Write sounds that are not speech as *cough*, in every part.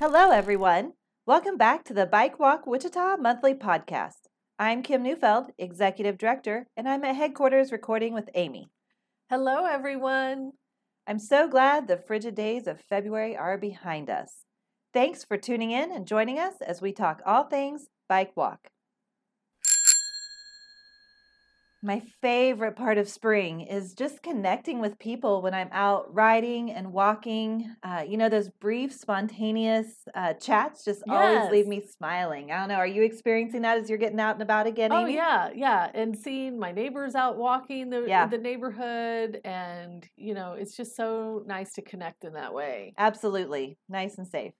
Hello, everyone. Welcome back to the Bike Walk Wichita Monthly Podcast. I'm Kim Neufeld, Executive Director, and I'm at headquarters recording with Amy. Hello, everyone. I'm so glad the frigid days of February are behind us. Thanks for tuning in and joining us as we talk all things bike walk. My favorite part of spring is just connecting with people when I'm out riding and walking. Uh, you know, those brief, spontaneous uh, chats just always leave me smiling. I don't know. Are you experiencing that as you're getting out and about again, Oh yeah, yeah, and seeing my neighbors out walking the Yeah. the neighborhood, and you know, it's just so nice to connect in that way. Absolutely. Nice and safe.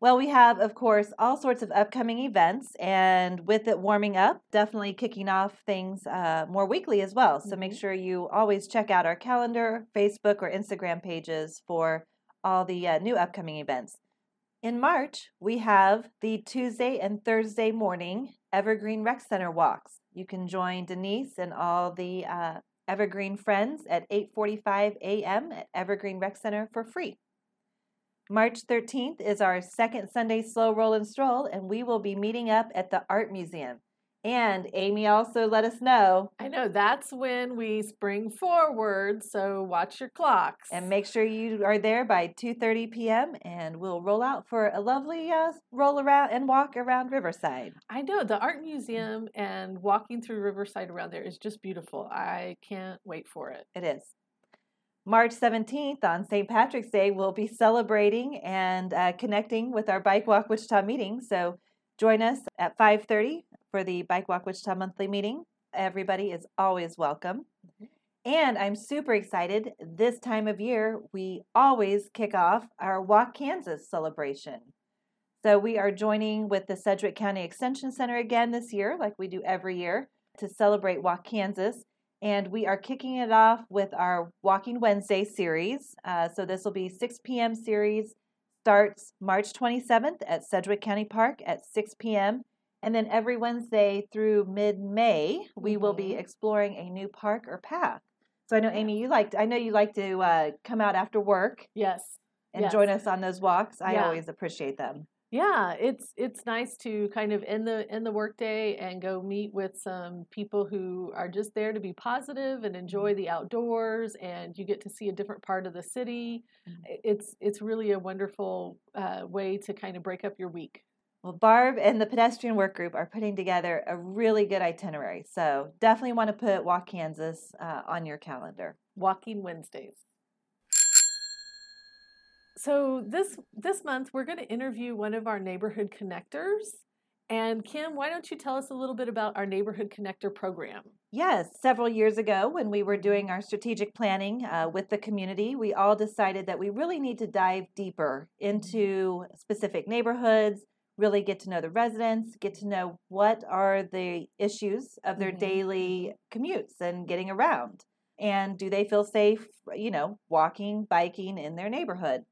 Well, we have, of course, all sorts of upcoming events, and with it warming up, definitely kicking off things uh, more weekly as well. So make Mhm. sure you always check out our calendar, Facebook, or Instagram pages for all the uh, new upcoming events. In March, we have the Tuesday and Thursday morning Evergreen Rec Center walks. You can join Denise and all the uh, Evergreen friends at 8:45 a.m. at Evergreen Rec Center for free. March 13th is our second Sunday slow roll and stroll, and we will be meeting up at the Art Museum. And Amy also let us know I know that's when we spring forward, so watch your clocks. and make sure you are there by 2:30 p.m. and we'll roll out for a lovely uh, roll around and walk around Riverside. I know the art museum and walking through Riverside around there is just beautiful. I can't wait for it. It is. March 17th on St. Patrick's Day, we'll be celebrating and uh, connecting with our Bike Walk Wichita meeting. So join us at 5:30 for the Bike Walk Wichita monthly meeting. Everybody is always welcome. And I'm super excited. This time of year, we always kick off our Walk Kansas celebration. So we are joining with the Sedgwick County Extension Center again this year, like we do every year, to celebrate Walk Kansas. And we are kicking it off with our Walking Wednesday series. Uh, so this will be 6 p.m. series, starts March 27th at Sedgwick County Park at 6 p.m. And then every Wednesday through mid May, we will be Mhm. exploring a new park or path. So I know, Amy, you like, I know you like to uh, come out after work Yes. and Yes. join us on those walks. I Yeah. always appreciate them. Yeah, it's it's nice to kind of end the end the workday and go meet with some people who are just there to be positive and enjoy the outdoors, and you get to see a different part of the city. Mhm. It's it's really a wonderful uh, way to kind of break up your week. Well, Barb and the pedestrian work group are putting together a really good itinerary. So definitely want to put Walk Kansas uh, on your calendar. Walking Wednesdays. So this this month we're going to interview one of our neighborhood connectors. And Kim, why don't you tell us a little bit about our neighborhood connector program? Yes, several years ago when we were doing our strategic planning uh, with the community, we all decided that we really need to dive deeper into specific neighborhoods, really get to know the residents, get to know what are the issues of their Mhm. daily commutes and getting around. And do they feel safe, you know, walking, biking in their neighborhood?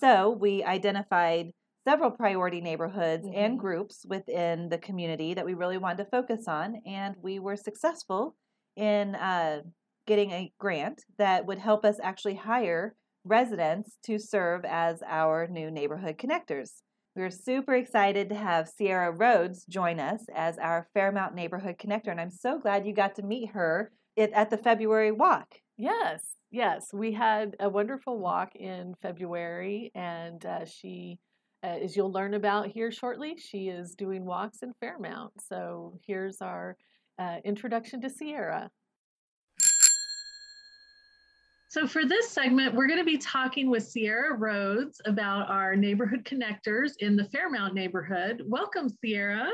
So we identified several priority neighborhoods and Mhm. groups within the community that we really wanted to focus on, and we were successful in uh, getting a grant that would help us actually hire residents to serve as our new neighborhood connectors. We are super excited to have Sierra Rhodes join us as our Fairmount neighborhood connector, and I'm so glad you got to meet her at the February walk. Yes, yes. We had a wonderful walk in February, and uh, she, uh, as you'll learn about here shortly, she is doing walks in Fairmount. So here's our uh, introduction to Sierra. So for this segment, we're going to be talking with Sierra Rhodes about our neighborhood connectors in the Fairmount neighborhood. Welcome, Sierra.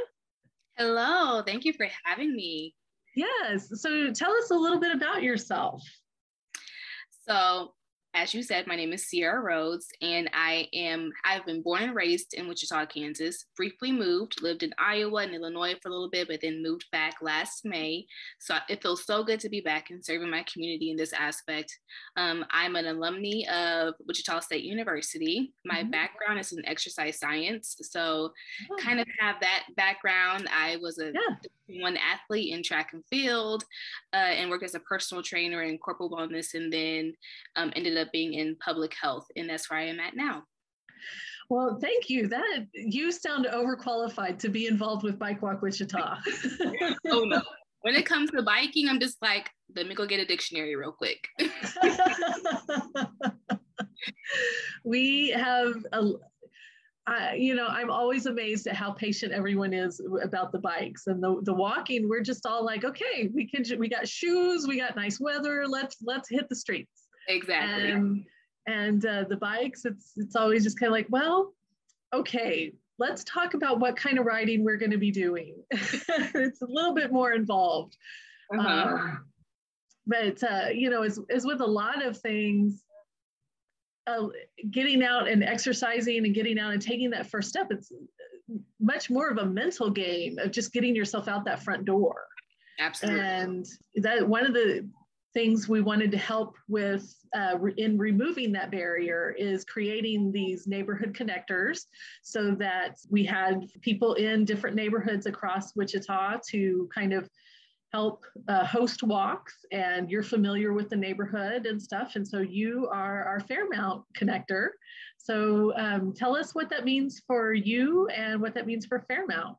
Hello, thank you for having me. Yes. So tell us a little bit about yourself. So, as you said, my name is Sierra Rhodes, and I am I've been born and raised in Wichita, Kansas. Briefly moved, lived in Iowa and Illinois for a little bit, but then moved back last May. So it feels so good to be back and serving my community in this aspect. Um, I'm an alumni of Wichita State University. My Mhm. background is in exercise science, so Oh, kind of have that background. I was a Yeah. one athlete in track and field uh, and worked as a personal trainer in corporal wellness and then um, ended up being in public health and that's where i am at now Well, thank you. That you sound overqualified to be involved with Bike Walk Wichita. *laughs* oh no. When it comes to biking, I'm just like, let me go get a dictionary real quick. *laughs* we have a I, you know, I'm always amazed at how patient everyone is about the bikes and the, the walking. We're just all like, okay, we can, we got shoes, we got nice weather. Let's, let's hit the streets. Exactly. And, and uh, the bikes, it's, it's always just kind of like, well, okay, let's talk about what kind of riding we're going to be doing. *laughs* it's a little bit more involved. Uh-huh. Um, but, uh, you know, as, as with a lot of things, uh, getting out and exercising and getting out and taking that first step, it's much more of a mental game of just getting yourself out that front door. Absolutely. And that one of the things we wanted to help with uh, in removing that barrier is creating these neighborhood connectors so that we had people in different neighborhoods across Wichita to kind of help uh, host walks and you're familiar with the neighborhood and stuff. And so you are our Fairmount connector. So um, tell us what that means for you and what that means for Fairmount.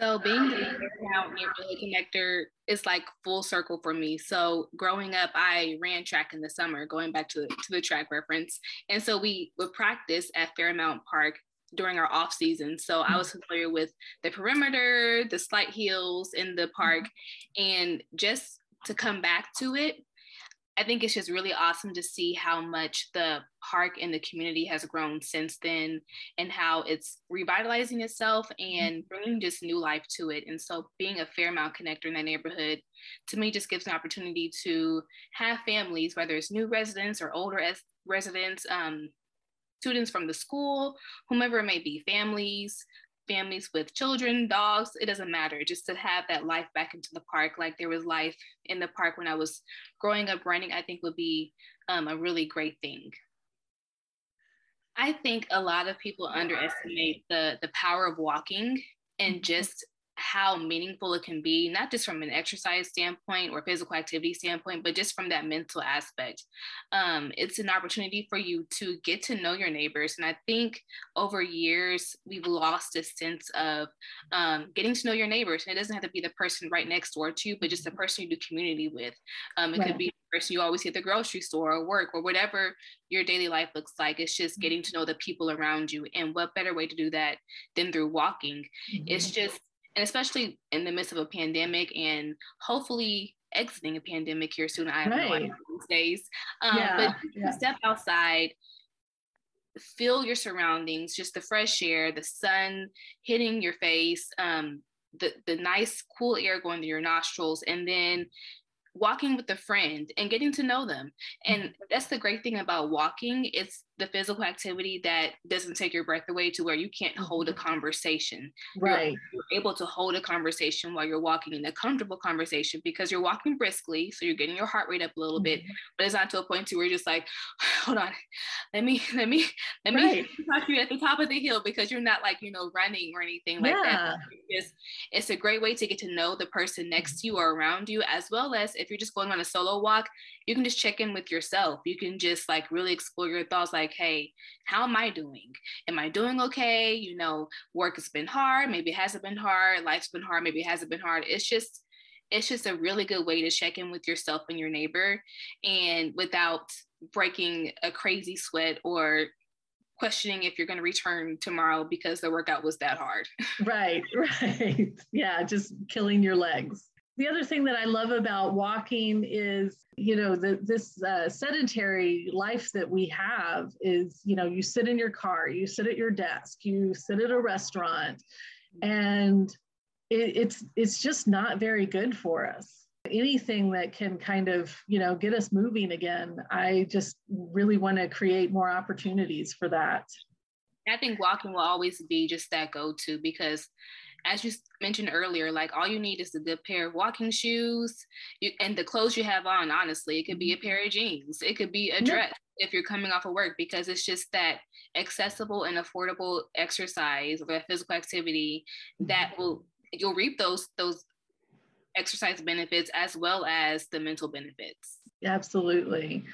So being the Fairmount neighborhood connector is like full circle for me. So growing up, I ran track in the summer, going back to, to the track reference. And so we would practice at Fairmount Park during our off season. So I was familiar with the perimeter, the slight hills in the park, mm-hmm. and just to come back to it, I think it's just really awesome to see how much the park and the community has grown since then and how it's revitalizing itself and bringing just new life to it. And so being a Fairmount connector in that neighborhood to me just gives an opportunity to have families, whether it's new residents or older as residents, um, students from the school, whomever it may be, families, families with children, dogs, it doesn't matter. Just to have that life back into the park, like there was life in the park when I was growing up running, I think would be um, a really great thing. I think a lot of people underestimate the the power of walking and just how meaningful it can be, not just from an exercise standpoint or physical activity standpoint, but just from that mental aspect. Um, it's an opportunity for you to get to know your neighbors. And I think over years, we've lost a sense of um, getting to know your neighbors. And it doesn't have to be the person right next door to you, but just the person you do community with. Um, it right. could be the person you always see at the grocery store or work or whatever your daily life looks like. It's just getting to know the people around you. And what better way to do that than through walking? Mm-hmm. It's just and especially in the midst of a pandemic and hopefully exiting a pandemic here soon. I have right. no idea these days. Um, yeah, but yeah. step outside, feel your surroundings, just the fresh air, the sun hitting your face, um, the, the nice cool air going through your nostrils, and then walking with a friend and getting to know them. And mm-hmm. that's the great thing about walking. It's the physical activity that doesn't take your breath away to where you can't hold a mm-hmm. conversation. Right. You're, you're, able to hold a conversation while you're walking in a comfortable conversation because you're walking briskly. So you're getting your heart rate up a little mm-hmm. bit, but it's not to a point to where you're just like, *sighs* hold on, let me, *laughs* let me, let right. me *laughs* talk to you at the top of the hill because you're not like, you know, running or anything like yeah. that. It's, it's a great way to get to know the person next to you or around you, as well as if you're just going on a solo walk, you can just check in with yourself. You can just like really explore your thoughts like, hey, how am I doing? Am I doing okay? You know, work has been hard, maybe it hasn't been hard, life's been hard, maybe it hasn't been hard. It's just it's just a really good way to check in with yourself and your neighbor and without breaking a crazy sweat or questioning if you're going to return tomorrow because the workout was that hard. right, *laughs* right. Yeah, just killing your legs. The other thing that I love about walking is, you know, the, this uh, sedentary life that we have is, you know, you sit in your car, you sit at your desk, you sit at a restaurant, and it, it's it's just not very good for us. Anything that can kind of, you know, get us moving again, I just really want to create more opportunities for that. I think walking will always be just that go-to because as you mentioned earlier, like all you need is a good pair of walking shoes you, and the clothes you have on. Honestly, it could be a mm-hmm. pair of jeans, it could be a dress if you're coming off of work, because it's just that accessible and affordable exercise or physical activity that mm-hmm. will you'll reap those those exercise benefits as well as the mental benefits. Absolutely,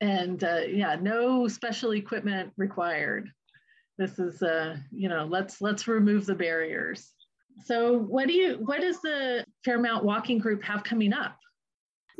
and uh, yeah, no special equipment required. This is uh, you know, let's let's remove the barriers. So what do you what does the Fairmount Walking Group have coming up?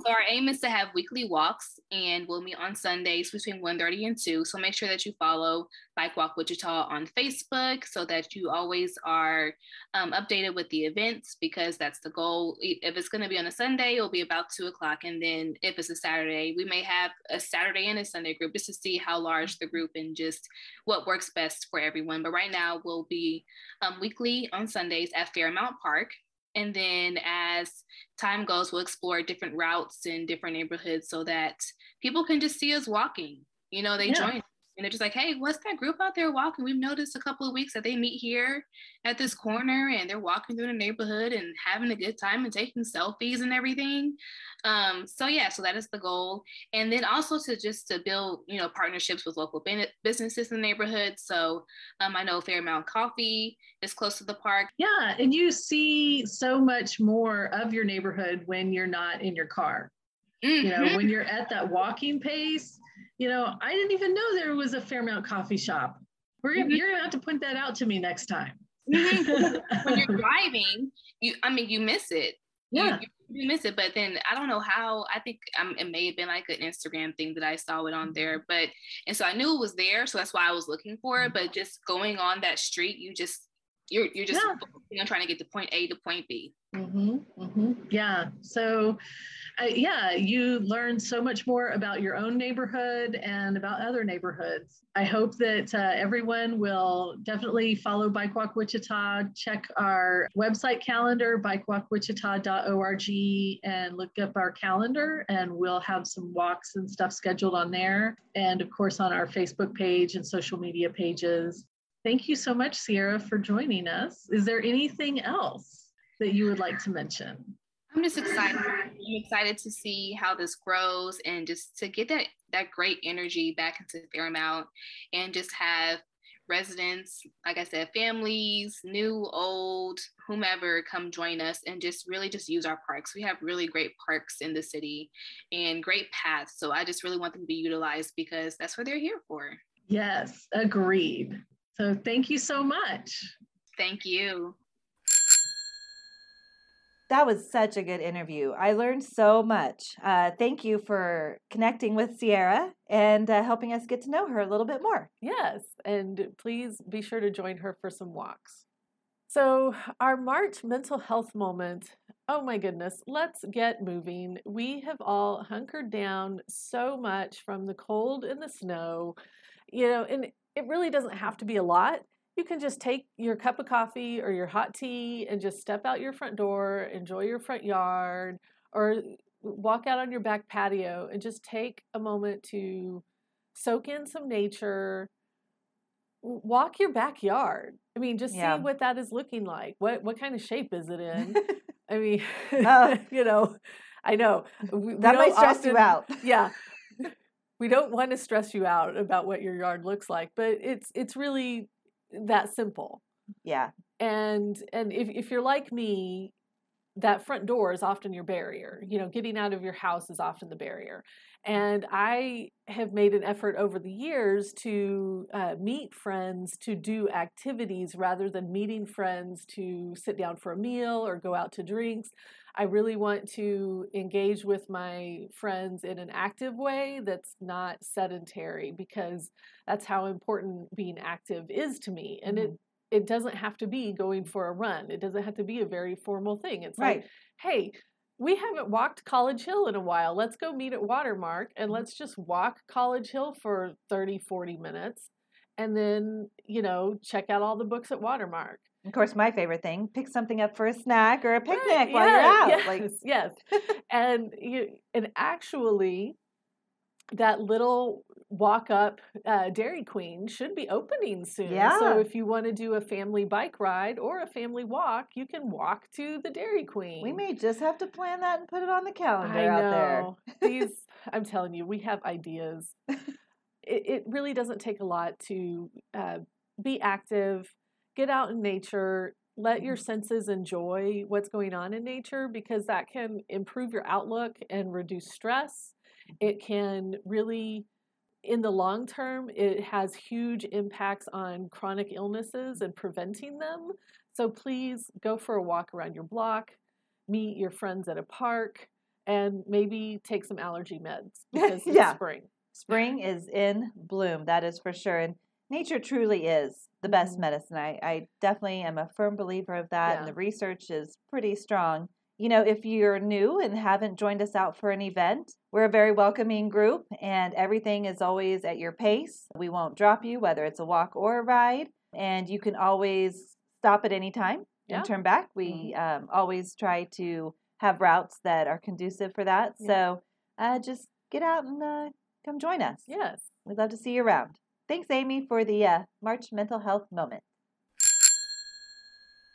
So our aim is to have weekly walks and we'll meet on Sundays between 1.30 and 2. So make sure that you follow Bike Walk Wichita on Facebook so that you always are um, updated with the events because that's the goal. If it's going to be on a Sunday, it'll be about 2 o'clock. And then if it's a Saturday, we may have a Saturday and a Sunday group just to see how large the group and just what works best for everyone. But right now, we'll be um, weekly on Sundays at Fairmount Park. And then as time goes, we'll explore different routes in different neighborhoods so that people can just see us walking. You know, they yeah. join and they're just like, hey, what's that group out there walking? We've noticed a couple of weeks that they meet here at this corner and they're walking through the neighborhood and having a good time and taking selfies and everything. Um, so yeah, so that is the goal. And then also to just to build, you know, partnerships with local businesses in the neighborhood. So um, I know Fairmount Coffee is close to the park. Yeah, and you see so much more of your neighborhood when you're not in your car. Mm-hmm. You know, mm-hmm. when you're at that walking pace, you know, I didn't even know there was a Fairmount coffee shop. We're gonna, mm-hmm. You're gonna have to point that out to me next time. Mm-hmm. when you're *laughs* driving, you I mean you miss it. Yeah. You, you miss it, but then I don't know how. I think um, it may have been like an Instagram thing that I saw it on there, but and so I knew it was there, so that's why I was looking for it. But just going on that street, you just you're you're just yeah. you know, trying to get to point A to point B. Mm-hmm, mm-hmm. Yeah. So, uh, yeah, you learn so much more about your own neighborhood and about other neighborhoods. I hope that uh, everyone will definitely follow Bike Walk Wichita, check our website calendar, bikewalkwichita.org, and look up our calendar, and we'll have some walks and stuff scheduled on there. And of course, on our Facebook page and social media pages. Thank you so much, Sierra, for joining us. Is there anything else that you would like to mention? I'm just excited. I'm excited to see how this grows and just to get that that great energy back into Fairmount and just have residents, like I said, families, new, old, whomever come join us and just really just use our parks. We have really great parks in the city and great paths. So I just really want them to be utilized because that's what they're here for. Yes, agreed. So thank you so much. Thank you. That was such a good interview. I learned so much. Uh, thank you for connecting with Sierra and uh, helping us get to know her a little bit more. Yes, and please be sure to join her for some walks. So, our March mental health moment oh my goodness, let's get moving. We have all hunkered down so much from the cold and the snow, you know, and it really doesn't have to be a lot. You can just take your cup of coffee or your hot tea and just step out your front door, enjoy your front yard, or walk out on your back patio and just take a moment to soak in some nature. Walk your backyard. I mean, just yeah. see what that is looking like. What what kind of shape is it in? *laughs* I mean, uh, *laughs* you know, I know we, that we might stress often, you out. *laughs* Yeah, we don't want to stress you out about what your yard looks like, but it's it's really that simple. Yeah. And and if if you're like me, that front door is often your barrier. You know, getting out of your house is often the barrier. And I have made an effort over the years to uh, meet friends to do activities rather than meeting friends to sit down for a meal or go out to drinks. I really want to engage with my friends in an active way that's not sedentary because that's how important being active is to me. And mm-hmm. it it doesn't have to be going for a run. It doesn't have to be a very formal thing. It's right. like, hey, we haven't walked College Hill in a while. Let's go meet at Watermark and mm-hmm. let's just walk College Hill for 30, 40 minutes and then, you know, check out all the books at Watermark. Of course, my favorite thing: pick something up for a snack or a picnic right, while you're *laughs* out. Yes, like yes, *laughs* and you and actually, that little walk up uh, Dairy Queen should be opening soon. Yeah. So if you want to do a family bike ride or a family walk, you can walk to the Dairy Queen. We may just have to plan that and put it on the calendar I out know. there. These, *laughs* I'm telling you, we have ideas. it, it really doesn't take a lot to uh, be active get out in nature, let your mm-hmm. senses enjoy what's going on in nature because that can improve your outlook and reduce stress. It can really in the long term, it has huge impacts on chronic illnesses and preventing them. So please go for a walk around your block, meet your friends at a park, and maybe take some allergy meds *laughs* because it's spring. Spring is in bloom, that is for sure. And nature truly is the best Mhm. medicine. I, I definitely am a firm believer of that, and the research is pretty strong. You know, if you're new and haven't joined us out for an event, we're a very welcoming group, and everything is always at your pace. We won't drop you, whether it's a walk or a ride, and you can always stop at any time Yeah. and turn back. We um, always try to have routes that are conducive for that. Yeah. So uh, just get out and uh, come join us. Yes. We'd love to see you around. Thanks, Amy, for the uh, March mental health moment.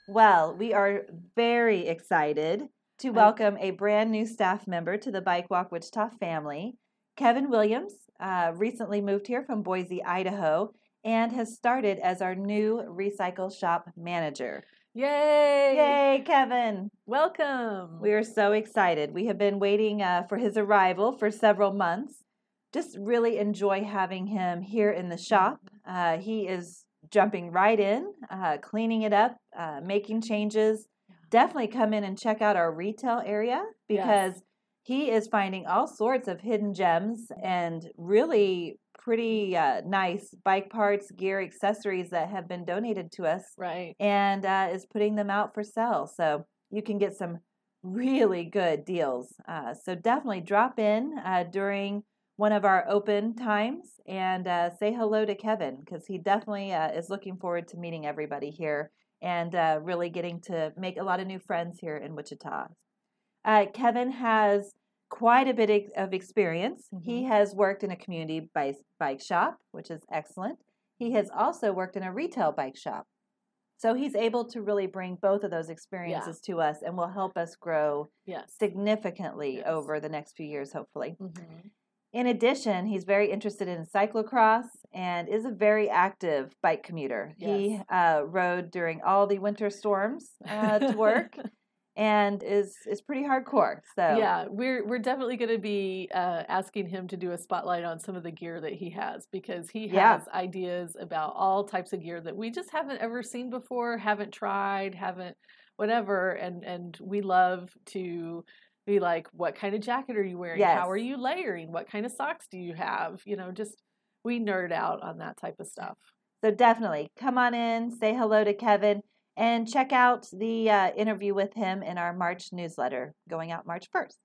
Well, we are very excited to welcome a brand new staff member to the Bike Walk Wichita family. Kevin Williams uh, recently moved here from Boise, Idaho, and has started as our new recycle shop manager. Yay! Yay, Kevin! Welcome. We are so excited. We have been waiting uh, for his arrival for several months. Just really enjoy having him here in the shop. Uh, he is jumping right in, uh, cleaning it up, uh, making changes. Definitely come in and check out our retail area because Yes. he is finding all sorts of hidden gems and really pretty uh, nice bike parts, gear, accessories that have been donated to us right. and uh, is putting them out for sale. So you can get some really good deals. Uh, so definitely drop in uh, during one of our open times and uh, say hello to Kevin because he definitely uh, is looking forward to meeting everybody here and uh, really getting to make a lot of new friends here in Wichita. Uh, Kevin has quite a bit of experience. He has worked in a community bike, bike shop, which is excellent. He has also worked in a retail bike shop. So he's able to really bring both of those experiences to us and will help us grow Yes. significantly Yes. over the next few years, hopefully. Mhm. In addition, he's very interested in cyclocross and is a very active bike commuter. He uh, rode during all the winter storms uh, to *laughs* work and is is pretty hardcore. So Yeah, we're we're definitely going to be uh, asking him to do a spotlight on some of the gear that he has because he Yeah. has ideas about all types of gear that we just haven't ever seen before, haven't tried, haven't whatever, and and we love to be like, what kind of jacket are you wearing? How are you layering? What kind of socks do you have? You know, just we nerd out on that type of stuff. So definitely come on in, say hello to Kevin, and check out the uh, interview with him in our March newsletter going out March 1st.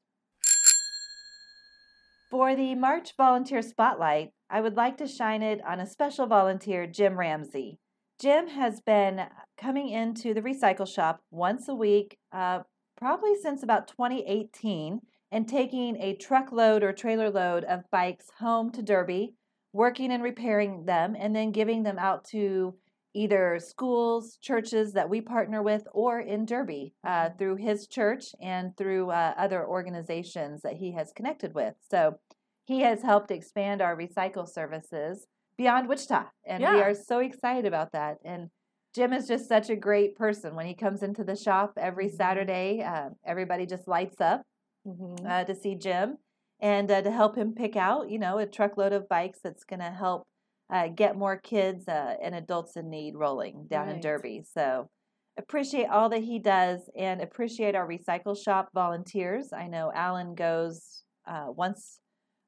For the March Volunteer Spotlight, I would like to shine it on a special volunteer, Jim Ramsey. Jim has been coming into the recycle shop once a week, uh, probably since about 2018, and taking a truckload or trailer load of bikes home to Derby working and repairing them and then giving them out to either schools, churches that we partner with, or in Derby uh, through his church and through uh, other organizations that he has connected with. So he has helped expand our recycle services beyond Wichita, and we are so excited about that. And Jim is just such a great person. When he comes into the shop every Mhm. Saturday, uh, everybody just lights up Mhm. uh, to see Jim and uh, to help him pick out, you know, a truckload of bikes that's going to help uh, get more kids uh, and adults in need rolling down in Derby. So appreciate all that he does and appreciate our recycle shop volunteers. I know Alan goes uh, once,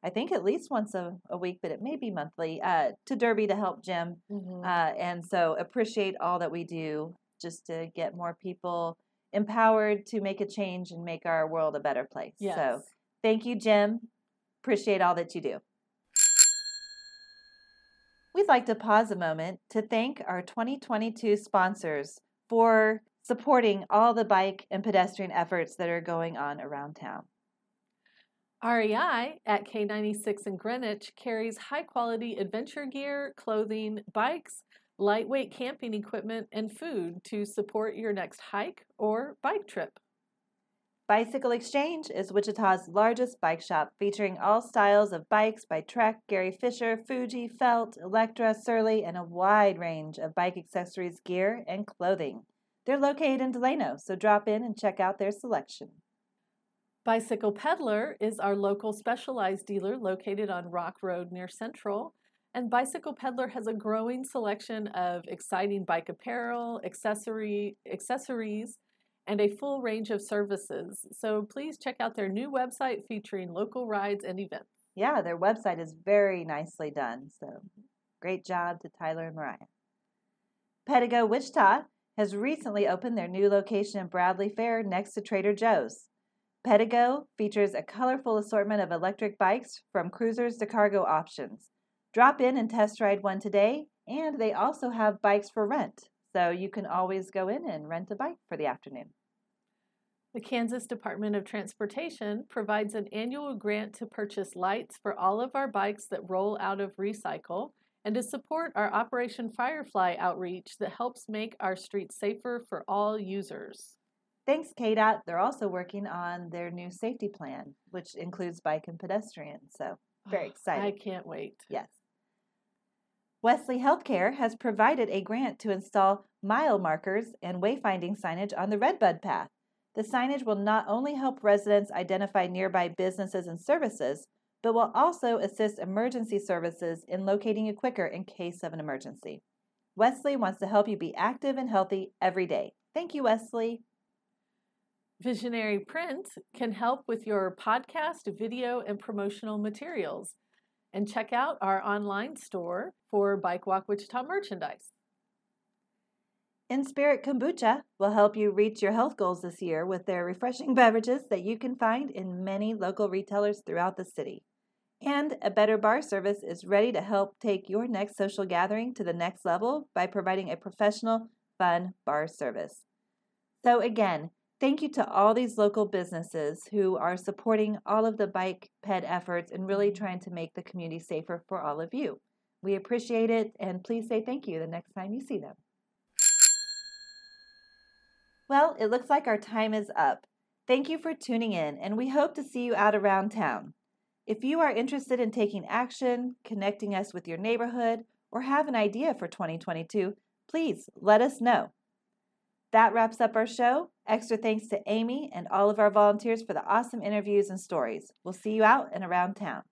I think at least once a, a week, but it may be monthly, uh, to Derby to help Jim. Mhm. Uh, and so appreciate all that we do just to get more people empowered to make a change and make our world a better place. yes. So thank you, Jim. Appreciate all that you do. We'd like to pause a moment to thank our 2022 sponsors for supporting all the bike and pedestrian efforts that are going on around town. REI at K96 in Greenwich carries high quality adventure gear, clothing, bikes, lightweight camping equipment, and food to support your next hike or bike trip. Bicycle Exchange is Wichita's largest bike shop featuring all styles of bikes by Trek, Gary Fisher, Fuji, Felt, Electra, Surly, and a wide range of bike accessories, gear, and clothing. They're located in Delano, so drop in and check out their selection. Bicycle Peddler is our local specialized dealer located on Rock Road near Central. And Bicycle Peddler has a growing selection of exciting bike apparel, accessory, accessories, and a full range of services. So please check out their new website featuring local rides and events. Yeah, their website is very nicely done. So great job to Tyler and Mariah. Pedego Wichita has recently opened their new location in Bradley Fair next to Trader Joe's. Pedego features a colorful assortment of electric bikes from cruisers to cargo options. Drop in and test ride one today, and they also have bikes for rent, so you can always go in and rent a bike for the afternoon. The Kansas Department of Transportation provides an annual grant to purchase lights for all of our bikes that roll out of recycle and to support our Operation Firefly outreach that helps make our streets safer for all users. Thanks, KDOT. They're also working on their new safety plan, which includes bike and pedestrian. So, very oh, exciting. I can't wait. Yes. Wesley Healthcare has provided a grant to install mile markers and wayfinding signage on the Redbud Path. The signage will not only help residents identify nearby businesses and services, but will also assist emergency services in locating you quicker in case of an emergency. Wesley wants to help you be active and healthy every day. Thank you, Wesley. Visionary Print can help with your podcast, video, and promotional materials. And check out our online store for Bike Walk Wichita merchandise. In Spirit Kombucha will help you reach your health goals this year with their refreshing beverages that you can find in many local retailers throughout the city. And a better bar service is ready to help take your next social gathering to the next level by providing a professional, fun bar service. So, again, thank you to all these local businesses who are supporting all of the bike ped efforts and really mm-hmm. trying to make the community safer for all of you. We appreciate it, and please say thank you the next time you see them. Well, it looks like our time is up. Thank you for tuning in, and we hope to see you out around town. If you are interested in taking action, connecting us with your neighborhood, or have an idea for 2022, please let us know. That wraps up our show. Extra thanks to Amy and all of our volunteers for the awesome interviews and stories. We'll see you out and around town.